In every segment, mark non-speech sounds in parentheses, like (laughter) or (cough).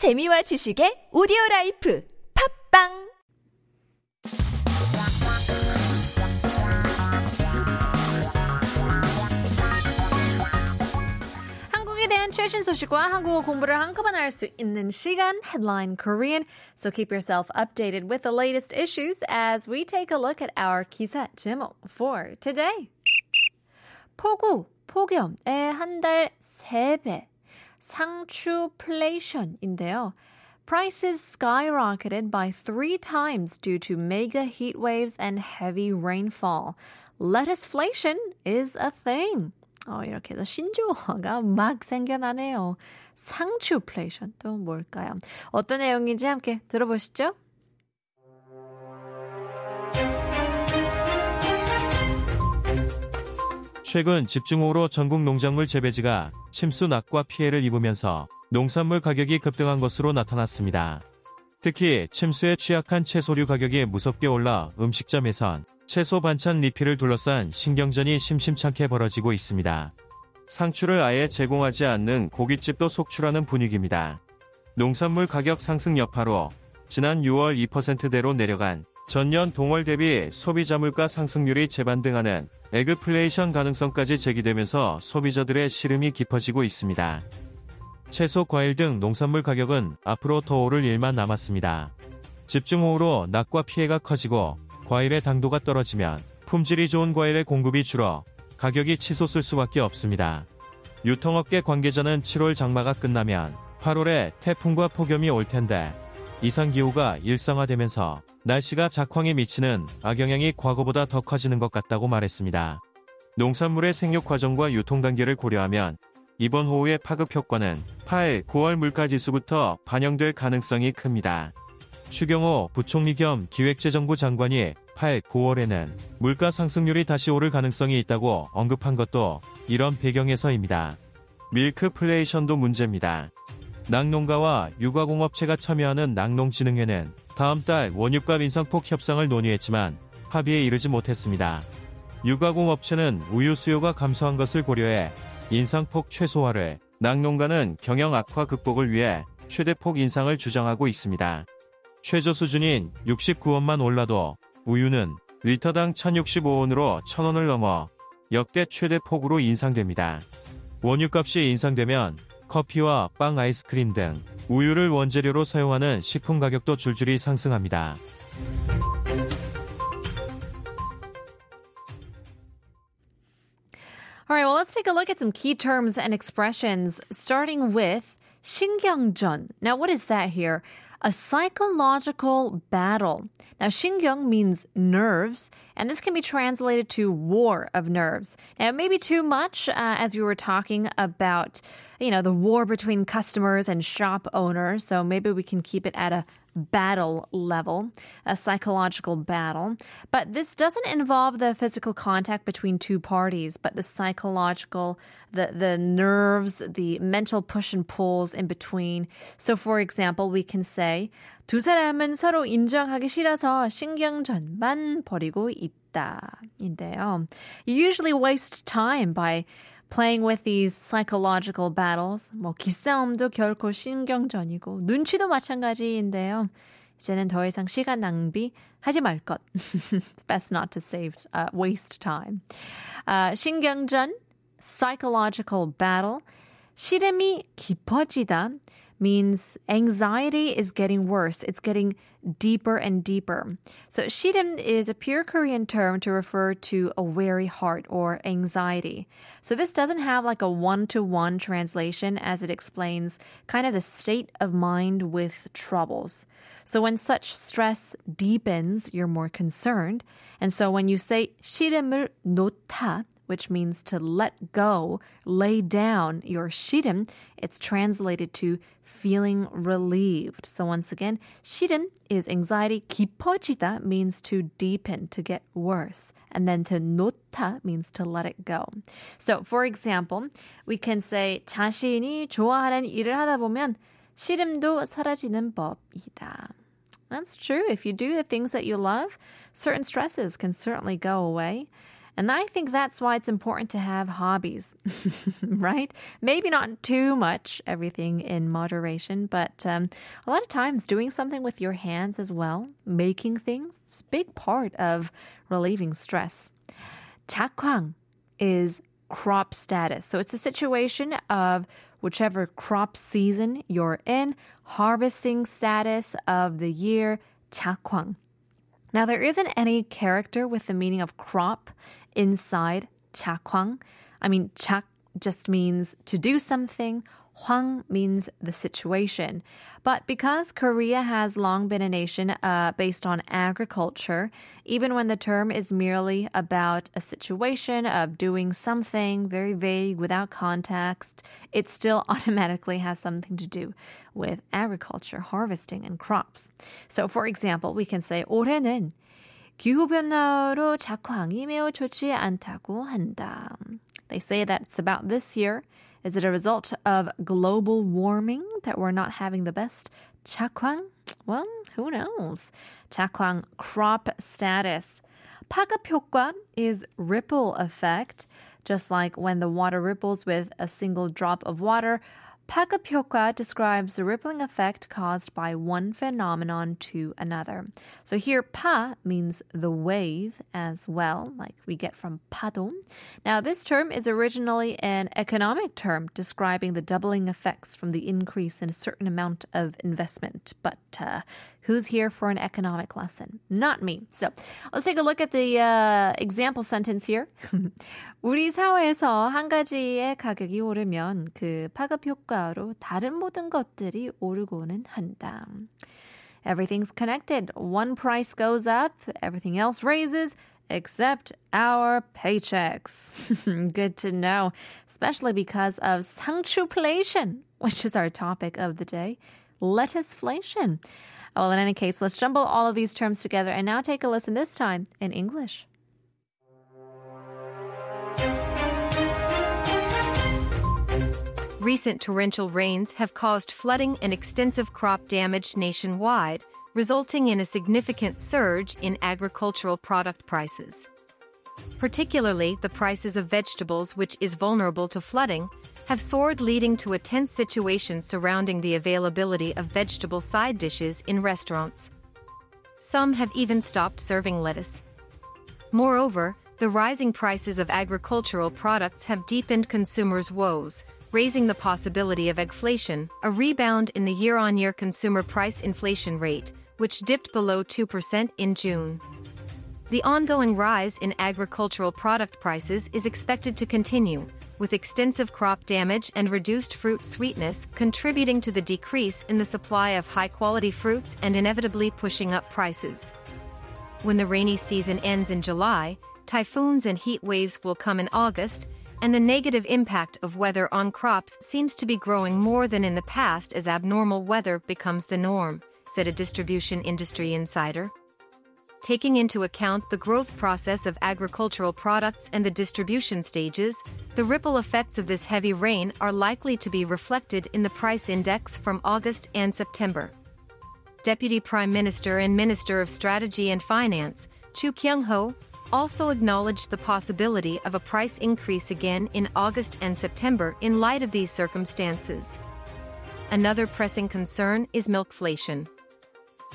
재미와 지식의 오디오 라이프 팝빵 최신 소식과 한국어 공부를 한꺼번에 할 수 있는 시간 Headline Korean. So keep yourself updated with the latest issues as we take a look at our 기사 제목 for today. 폭우, 폭염의 한 달 3배. 상추플레이션인데요. Prices skyrocketed by three times due to mega heat waves and heavy rainfall. Lettuceflation is a thing. 어, 이렇게 해서 신조어가 (laughs) 막 생겨나네요. 상추플레이션 또 뭘까요? 어떤 내용인지 함께 들어보시죠. 최근 집중호우로 전국 농작물 재배지가 침수 낙과 피해를 입으면서 농산물 가격이 급등한 것으로 나타났습니다. 특히 침수에 취약한 채소류 가격이 무섭게 올라 음식점에선 채소 반찬 리필을 둘러싼 신경전이 심심찮게 벌어지고 있습니다. 상추를 아예 제공하지 않는 고깃집도 속출하는 분위기입니다. 농산물 가격 상승 여파로 지난 6월 2%대로 내려간 전년 동월 대비 소비자 물가 상승률이 재반등하는 에그플레이션 가능성까지 제기되면서 소비자들의 시름이 깊어지고 있습니다. 채소, 과일 등 농산물 가격은 앞으로 더 오를 일만 남았습니다. 집중호우로 낙과 피해가 커지고 과일의 당도가 떨어지면 품질이 좋은 과일의 공급이 줄어 가격이 치솟을 수밖에 없습니다. 유통업계 관계자는 7월 장마가 끝나면 8월에 태풍과 폭염이 올 텐데 이상기후가 일상화되면서 날씨가 작황에 미치는 악영향이 과거보다 더 커지는 것 같다고 말했습니다. 농산물의 생육 과정과 유통 단계를 고려하면 이번 호우의 파급 효과는 8, 9월 물가지수부터 반영될 가능성이 큽니다. 추경호 부총리 겸 기획재정부 장관이 8, 9월에는 물가 상승률이 다시 오를 가능성이 있다고 언급한 것도 이런 배경에서입니다. 밀크플레이션도 문제입니다. 낙농가와 육아공업체가 참여하는 낙농진흥회는 다음 달 원유값 인상폭 협상을 논의했지만 합의에 이르지 못했습니다. 육아공업체는 우유 수요가 감소한 것을 고려해 인상폭 최소화를, 낙농가는 경영 악화 극복을 위해 최대폭 인상을 주장하고 있습니다. 최저 수준인 69원만 올라도 우유는 리터당 1065원으로 1000원을 넘어 역대 최대폭으로 인상됩니다. 원유값이 인상되면 커피와 빵 아이스크림 등 우유를 원재료로 사용하는 식품 가격도 줄줄이 상승합니다. All right, well, let's take a look at some key terms and expressions, starting with 신경전. Now, what is that here? A psychological battle. Now, 신경 means nerves, and this can be translated to war of nerves. Now, it may be too much uh, as we were talking about, you know, the war between customers and shop owners. So maybe we can keep it at a battle level, a psychological battle. But this doesn't involve the physical contact between two parties, but the psychological, the, the nerves, the mental push and pulls in between. So, for example, we can say, 두 사람은 서로 인정하기 싫어서 신경전만 벌이고 있다. 인데요. You usually waste time by playing with these psychological battles. 뭐 기싸움도 결코 신경전이고 눈치도 마찬가지인데요. 이제는 더 이상 시간 낭비 하지 말 것. Best not to save uh, waste time. Uh, 신경전, psychological battle. 시름이 깊어지다 means anxiety is getting worse. It's getting deeper and deeper. So shirim is a pure Korean term to refer to a weary heart or anxiety. So this doesn't have like a one-to-one translation as it explains kind of the state of mind with troubles. So when such stress deepens, you're more concerned. And so when you say 시름을 놓다, which means to let go, lay down your shirim. It's translated to feeling relieved. So once again, shirim is anxiety. 깊어지다 means to deepen, to get worse. And then to 놓다 means to let it go. So for example, we can say 자신이 좋아하는 일을 하다 보면 시름도 사라지는 법이다. That's true. If you do the things that you love, certain stresses can certainly go away. And I think that's why it's important to have hobbies, (laughs) right? Maybe not too much, everything in moderation, but um, a lot of times doing something with your hands as well, making things, it's a big part of relieving stress. Takwang is crop status. So it's a situation of whichever crop season you're in, harvesting status of the year, takwang. Now, there isn't any character with the meaning of crop inside 자광. I mean, 작 just means to do something. Hwang means the situation. But because Korea has long been a nation uh, based on agriculture, even when the term is merely about a situation of doing something very vague without context, it still (laughs) automatically has something to do with agriculture, harvesting, and crops. So, for example, we can say 올해는 기후변화로 작황이 매우 좋지 않다고 한다. They say that it's about this year. Is it a result of global warming that we're not having the best 작황? Well, who knows? 작황 crop status. 파급 효과 is ripple effect. Just like when the water ripples with a single drop of water, Pakup Hyoka describes the rippling effect caused by one phenomenon to another. So here, pa means the wave as well, like we get from padom. Now, this term is originally an economic term describing the doubling effects from the increase in a certain amount of investment, but uh, who's here for an economic lesson? Not me. So let's take a look at the uh, example sentence here. (laughs) 우리 사회에서 한 가지의 가격이 오르면 그 파급 효과로 다른 모든 것들이 오르고는 한다. Everything's connected. One price goes up, everything else raises, except our paychecks. (laughs) Good to know, especially because of 상추flation, which is our topic of the day, lettuceflation. Well, in any case, let's jumble all of these terms together and now take a listen this time in English. Recent torrential rains have caused flooding and extensive crop damage nationwide, resulting in a significant surge in agricultural product prices. Particularly, the prices of vegetables, which is vulnerable to flooding, have soared, leading to a tense situation surrounding the availability of vegetable side dishes in restaurants. Some have even stopped serving lettuce. Moreover, the rising prices of agricultural products have deepened consumers' woes, raising the possibility of eggflation, a rebound in the year-on-year consumer price inflation rate, which dipped below 2% in June. The ongoing rise in agricultural product prices is expected to continue, with extensive crop damage and reduced fruit sweetness contributing to the decrease in the supply of high-quality fruits and inevitably pushing up prices. When the rainy season ends in July, typhoons and heat waves will come in August, and the negative impact of weather on crops seems to be growing more than in the past as abnormal weather becomes the norm, said a distribution industry insider. Taking into account the growth process of agricultural products and the distribution stages, the ripple effects of this heavy rain are likely to be reflected in the price index from August and September. Deputy Prime Minister and Minister of Strategy and Finance, Chu Kyung-ho, also acknowledged the possibility of a price increase again in August and September in light of these circumstances. Another pressing concern is milkflation.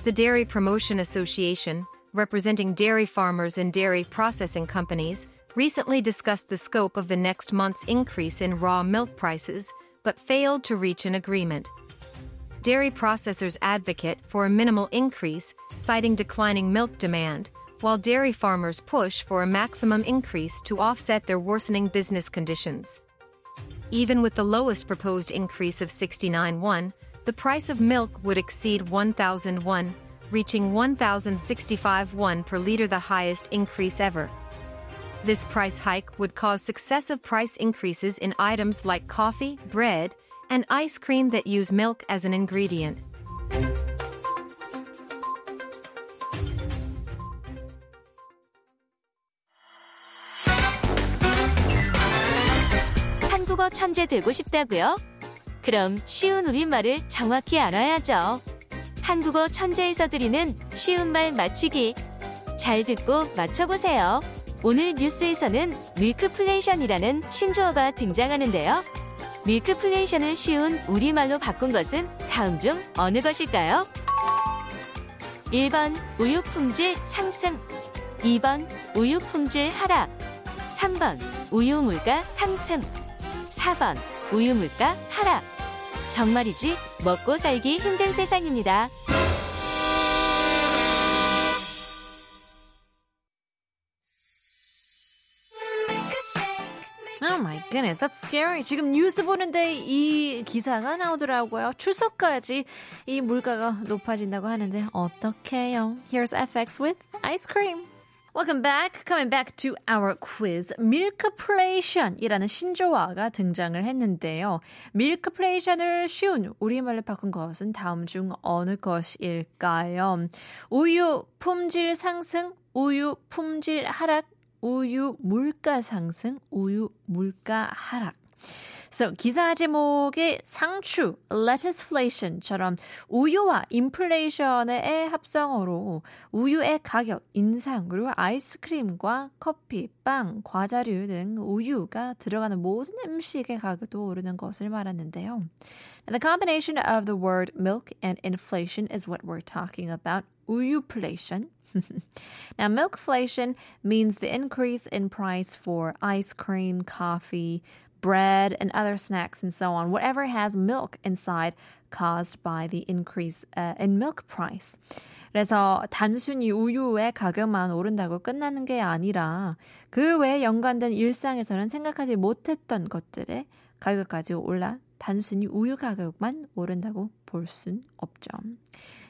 The Dairy Promotion Association, representing dairy farmers and dairy processing companies, recently discussed the scope of the next month's increase in raw milk prices, but failed to reach an agreement. Dairy processors advocate for a minimal increase, citing declining milk demand, while dairy farmers push for a maximum increase to offset their worsening business conditions. Even with the lowest proposed increase of 69 won, the price of milk would exceed 1,000 won, reaching 1,065 won per liter, the highest increase ever. This price hike would cause successive price increases in items like coffee, bread, and ice cream that use milk as an ingredient. 한국어 천재 되고 싶다고요? 그럼 쉬운 우리말을 정확히 알아야죠. 한국어 천재에서 드리는 쉬운 말 맞추기. 잘 듣고 맞춰보세요. 오늘 뉴스에서는 밀크플레이션이라는 신조어가 등장하는데요. 밀크플레이션을 쉬운 우리말로 바꾼 것은 다음 중 어느 것일까요? 1번 우유 품질 상승 2번 우유 품질 하락 3번 우유 물가 상승 4번 우유 물가 하락 정말이지 먹고 살기 힘든 세상입니다. Oh my goodness, that's scary. 지금 뉴스 보는데 이 기사가 나오더라고요. 추석까지 이 물가가 높아진다고 하는데 어떡해요? Here's FX with ice cream. Welcome back. Coming back to our quiz. 밀크플레이션이라는 신조어가 등장을 했는데요. 밀크플레이션을 쉬운 우리말로 바꾼 것은 다음 중 어느 것일까요? 우유 품질 상승, 우유 품질 하락, 우유 물가 상승, 우유 물가 하락. So, 기사 제목의 상추, lettuceflation처럼 우유와 인플레이션의 합성어로 우유의 가격 인상으로 아이스크림과 커피, 빵, 과자류 등 우유가 들어가는 모든 음식의 가격도 오르는 것을 말하는데요. And the combination of the word milk and inflation is what we're talking about. 우유플레이션. now, milkflation means the increase in price for ice cream, coffee, bread, and other snacks and so on, whatever has milk inside caused by the increase uh, in milk price. 그래서 단순히 우유의 가격만 오른다고 끝나는 게 아니라 그 외에 연관된 일상에서는 생각하지 못했던 것들의 가격까지 올라 단순히 우유 가격만 오른다고 볼 순 없죠.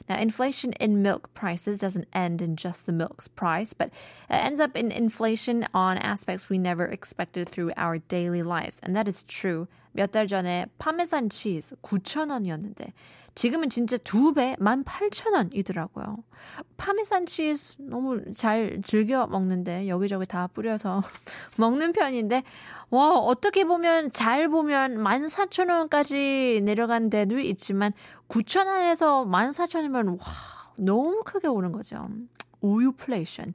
Now, inflation in milk prices doesn't end in just the milk's price, but it ends up in inflation on aspects we never expected through our daily lives. And that is true. 몇 달 전에 파메산 치즈 9,000원이었는데 지금은 진짜 두 배, 18,000원이더라고요. 파메산 치즈 너무 잘 즐겨 먹는데 여기저기 다 뿌려서 (laughs) 먹는 편인데 와, 어떻게 보면 잘 보면 14,000원까지 내려간 데도 있지만 9,000원에서 14,000원이면 와, 너무 크게 오른 거죠. 우유플레이션.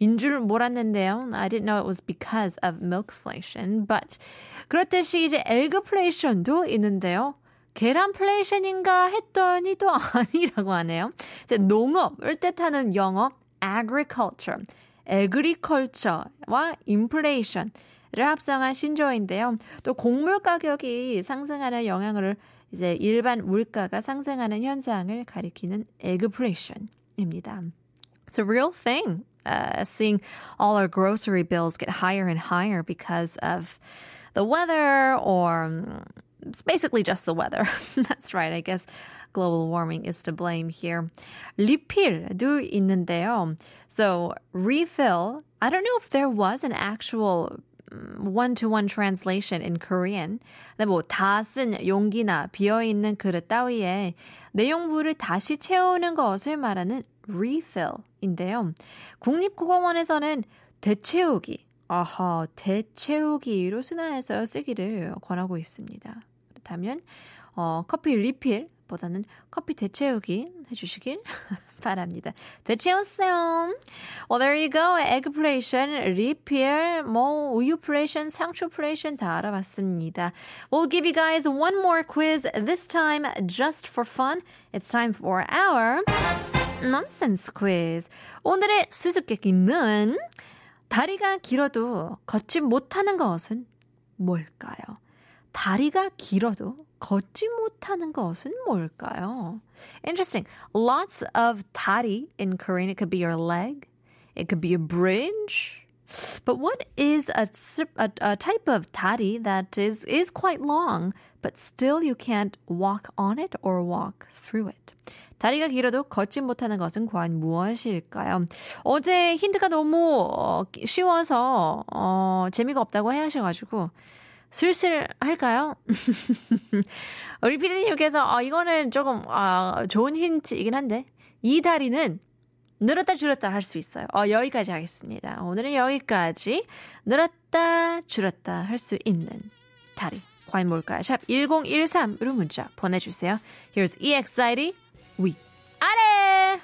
인줄 몰랐는데요. I didn't know it was because of milkflation. But 그렇듯이 이제 에그플레이션도 있는데요. 계란플레이션인가 했더니 또 아니라고 하네요. 이제 농업을 뜻하는 영어 agriculture, agriculture와 inflation 를 합성한 신조어인데요. 또 곡물 가격이 상승하는 영향을 이제 일반 물가가 상승하는 현상을 가리키는 에그플레이션입니다. It's a real thing. Uh, seeing all our grocery bills get higher and higher because of the weather or it's basically just the weather. (laughs) That's right. I guess global warming is to blame here. 리필도 있는데요. So refill. I don't know if there was an actual one-to-one translation in Korean. 근데 뭐다 쓴 용기나 비어있는 그릇 따위에 내용물을 다시 채우는 것을 말하는 refill인데요. 국립국어원에서는 대채우기, 아하, 대채우기로 순화해서 쓰기를 권하고 있습니다. 그렇다면 어, 커피 리필 보다는 커피 대채우기 해주시길 (laughs) 바랍니다. 대체였어요. Well, there you go. 에그플레이션, 리필, 뭐 우유플레이션, 상추플레이션 다 알아봤습니다. We'll give you guys one more quiz, this time just for fun. It's time for our nonsense quiz. 오늘의 수수께끼는 다리가 길어도 걷지 못하는 것은 뭘까요? 다리가 길어도 걷지 못하는 것은 뭘까요? Interesting. Lots of 다리 in Korean. It could be your leg. It could be a bridge. But what is a, a, a type of 다리 that is, is quite long, but still you can't walk on it or walk through it? 다리가 길어도 걷지 못하는 것은 과연 무엇일까요? 어제 힌트가 너무 어, 쉬워서 어, 재미가 없다고 해하셔가지고 슬슬 할까요? (laughs) 우리 피디님께서 아, 이거는 조금 아, 좋은 힌트이긴 한데 이 다리는 늘었다 줄었다 할 수 있어요. 어, 여기까지 하겠습니다. 오늘은 여기까지 늘었다 줄었다 할 수 있는 다리. 과연 뭘까요? 샵 1013으로 문자 보내주세요. Here's EXID, 위, 아래!